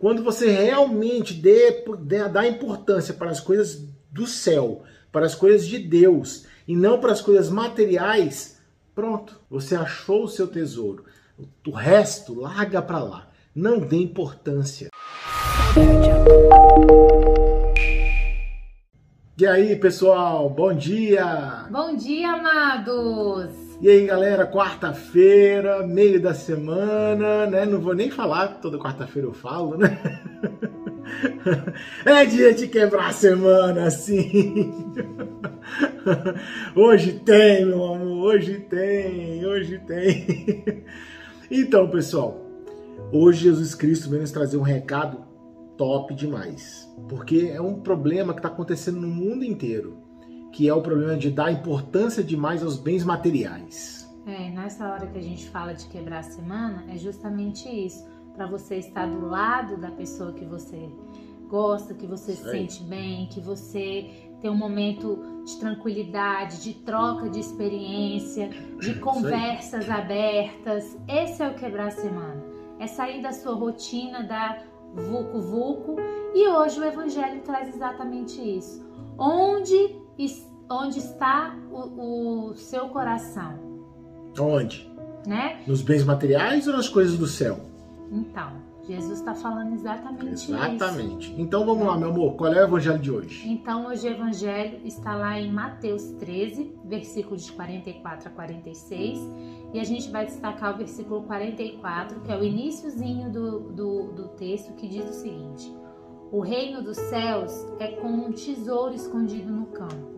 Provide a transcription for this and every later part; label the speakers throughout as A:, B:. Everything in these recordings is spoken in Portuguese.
A: Quando você realmente dê, dê, dá importância para as coisas do céu, para as coisas de Deus e não para as coisas materiais, pronto, você achou o seu tesouro. O resto larga para lá. Não dê importância. E aí, pessoal? Bom dia!
B: Bom dia, amados!
A: E aí, galera, quarta-feira, meio da semana, né? Não vou nem falar, toda quarta-feira eu falo, né? É dia de quebrar a semana, assim. Hoje tem, meu amor, hoje tem, hoje tem. Então, pessoal, hoje Jesus Cristo vem nos trazer um recado top demais. Porque é um problema que está acontecendo no mundo inteiro que é o problema de dar importância demais aos bens materiais.
B: É, nessa hora que a gente fala de quebrar a semana, é justamente isso. Para você estar do lado da pessoa que você gosta, que você se sente bem, que você tem um momento de tranquilidade, de troca de experiência, de conversas abertas. Esse é o quebrar a semana. É sair da sua rotina, da vucu vucu. E hoje o evangelho traz exatamente isso. Onde onde está o, o seu coração?
A: Onde?
B: Né?
A: Nos bens materiais ou nas coisas do céu?
B: Então, Jesus está falando exatamente,
A: exatamente. Isso. Então vamos lá, meu amor, qual é o evangelho de hoje?
B: Então hoje o evangelho está lá em Mateus 13, versículos de 44 a 46, e a gente vai destacar o versículo 44, que é o iníciozinho do, do, do texto, que diz o seguinte: O reino dos céus é como um tesouro escondido no campo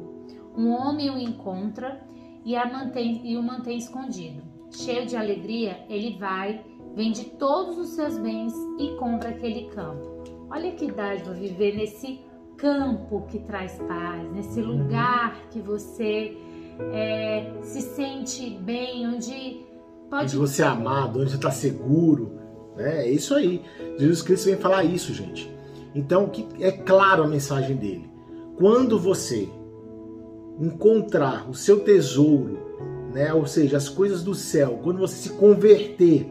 B: um homem o encontra e, mantém, e o mantém escondido. Cheio de alegria, ele vai, vende todos os seus bens e compra aquele campo. Olha que dádiva viver nesse campo que traz paz, nesse uhum. lugar que você é, se sente bem, onde pode.
A: Onde você é amado, onde você está seguro. Né? É isso aí. Jesus Cristo vem falar isso, gente. Então, que é claro a mensagem dele. Quando você encontrar o seu tesouro, né? Ou seja, as coisas do céu, quando você se converter,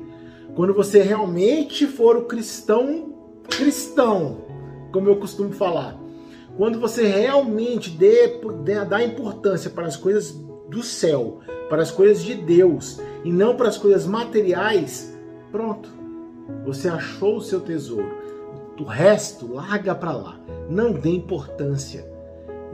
A: quando você realmente for o cristão cristão, como eu costumo falar, quando você realmente dê, dê dá importância para as coisas do céu, para as coisas de Deus e não para as coisas materiais, pronto. Você achou o seu tesouro. O resto larga para lá. Não dê importância.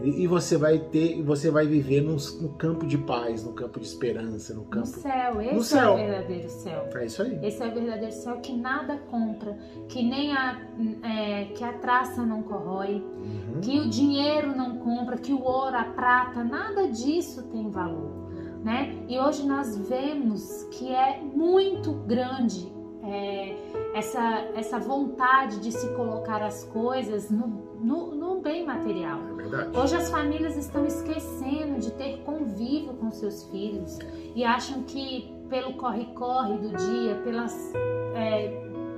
A: E você vai ter, você vai viver num, num, campo de paz, num campo de esperança, no campo.
B: No céu, esse no céu. é o verdadeiro céu.
A: É isso aí.
B: Esse é o verdadeiro céu que nada compra, que nem a, é, que a traça não corrói, uhum. que o dinheiro não compra, que o ouro, a prata, nada disso tem valor. Né? E hoje nós vemos que é muito grande é, essa, essa vontade de se colocar as coisas no, no bem material.
A: É
B: Hoje as famílias estão esquecendo de ter convívio com seus filhos e acham que pelo corre-corre do dia, pelas, é,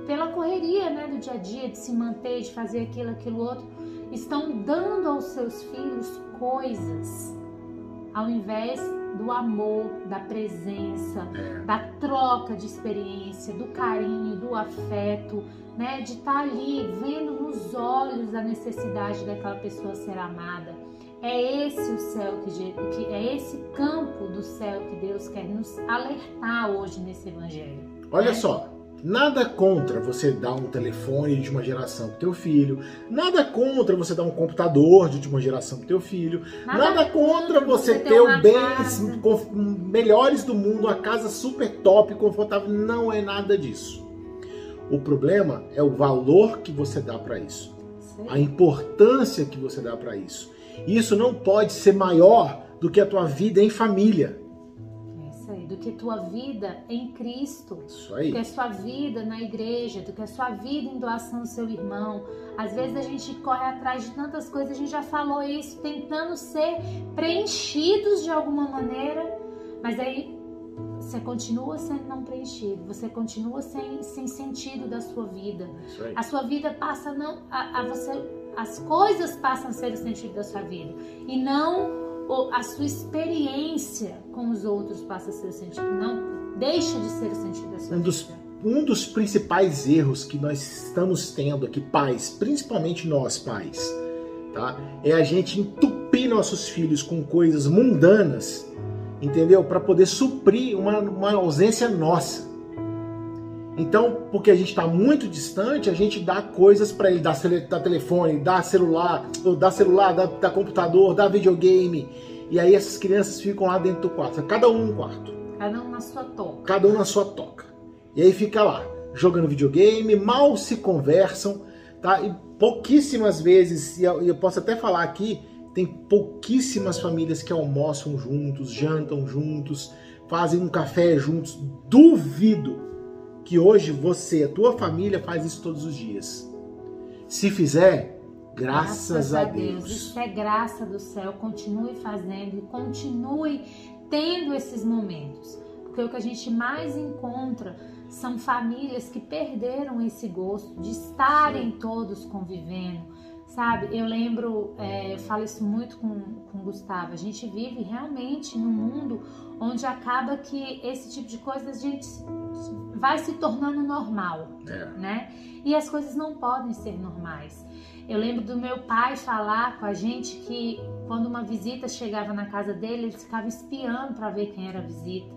B: pela correria né, do dia a dia, de se manter, de fazer aquilo, aquilo outro, estão dando aos seus filhos coisas ao invés do amor, da presença, é. da troca de experiência, do carinho, do afeto, né? De estar tá ali vendo nos olhos a necessidade daquela pessoa ser amada. É esse o céu que, que é esse campo do céu que Deus quer nos alertar hoje nesse evangelho.
A: Olha né? só, Nada contra você dar um telefone de uma geração pro teu filho, nada contra você dar um computador de última geração pro teu filho, nada, nada contra você, ter, os bens melhores do mundo, uma casa super top, confortável, não é nada disso. O problema é o valor que você dá para isso, Sim. a importância que você dá para isso. Isso não pode ser maior do que a tua vida em família
B: do que tua vida em Cristo,
A: Isso aí.
B: do que a sua vida na igreja, do que a sua vida em doação ao seu irmão. Às vezes a gente corre atrás de tantas coisas, a gente já falou isso, tentando ser preenchidos de alguma maneira, mas aí você continua sendo não preenchido, você continua sem, sem sentido da sua vida. A sua vida passa não a, a você, as coisas passam a ser o sentido da sua vida e não a sua experiência com os outros passa a ser o sentido, não deixa de ser o sentido da sua
A: Um
B: vida.
A: dos um dos principais erros que nós estamos tendo aqui, pais, principalmente nós pais, tá? É a gente entupir nossos filhos com coisas mundanas, entendeu? Para poder suprir uma, uma ausência nossa. Então, porque a gente está muito distante, a gente dá coisas para ele, dá, dá, telefone, dá celular, dá celular, dá, dá, computador, dá videogame. E aí essas crianças ficam lá dentro do quarto, cada um no quarto.
B: Cada um na sua toca.
A: Cada um na sua toca. E aí fica lá, jogando videogame, mal se conversam, tá? E pouquíssimas vezes, e eu posso até falar aqui, tem pouquíssimas famílias que almoçam juntos, jantam juntos, fazem um café juntos. Duvido que hoje você, a tua família faz isso todos os dias. Se fizer, graças, graças a, Deus. Deus.
B: Isso é graça do céu. Continue fazendo e continue tendo esses momentos. Porque o que a gente mais encontra são famílias que perderam esse gosto de estarem Sim. todos convivendo. Sabe, eu lembro, é, eu falo isso muito com, com o Gustavo, a gente vive realmente num mundo onde acaba que esse tipo de coisa a gente vai se tornando normal, é. né? E as coisas não podem ser normais. Eu lembro do meu pai falar com a gente que quando uma visita chegava na casa dele, ele ficava espiando para ver quem era a visita.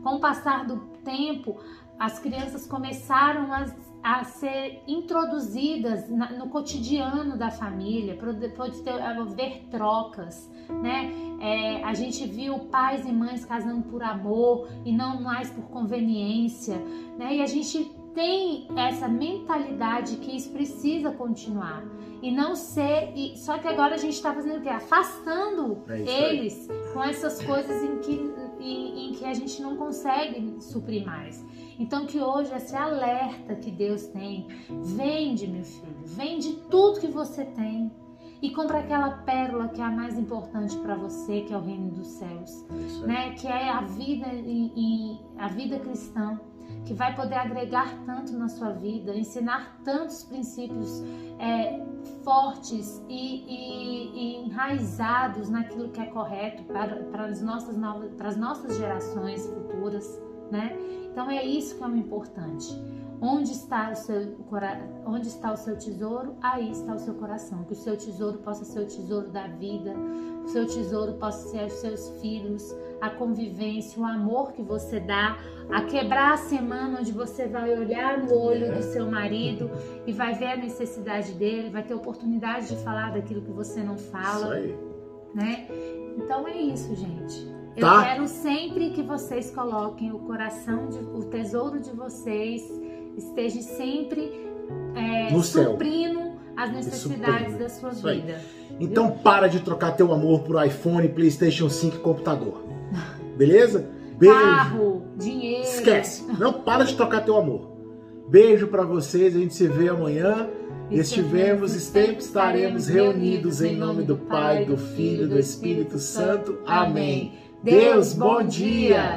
B: Com o passar do tempo, as crianças começaram a, a ser introduzidas no cotidiano da família, pode ter, haver trocas, né? É, a gente viu pais e mães casando por amor e não mais por conveniência, né? E a gente tem essa mentalidade que isso precisa continuar e não ser e só que agora a gente está fazendo o quê? Afastando é eles com essas coisas em que em, em, que a gente não consegue suprir mais. Então que hoje esse alerta que Deus tem, vende meu filho, vende tudo que você tem e compra aquela pérola que é a mais importante para você, que é o reino dos céus, né? Que é a vida e, a vida cristã, que vai poder agregar tanto na sua vida, ensinar tantos princípios é, fortes e, e, e, enraizados naquilo que é correto para, para as nossas novas, para as nossas gerações futuras, né? Então é isso que é o importante. Onde está o seu, onde está o seu tesouro, aí está o seu coração. Que o seu tesouro possa ser o tesouro da vida, o seu tesouro possa ser os seus filhos, a convivência, o amor que você dá, a quebrar a semana onde você vai olhar no olho do seu marido e vai ver a necessidade dele, vai ter oportunidade de falar daquilo que você não fala. Isso aí. Né? Então é isso, gente. Eu tá. quero sempre que vocês coloquem o coração, de, o tesouro de vocês esteja sempre é, no suprindo céu. as necessidades da sua vida.
A: Então para de trocar teu amor por iPhone, Playstation 5 e computador. Beleza?
B: Beijo. Carro, dinheiro.
A: Esquece. Não para de trocar teu amor. Beijo para vocês, a gente se vê amanhã. E estivemos, sempre estaremos reunidos em nome do Pai, do Filho e do Espírito Santo. Amém. Deus, bom dia.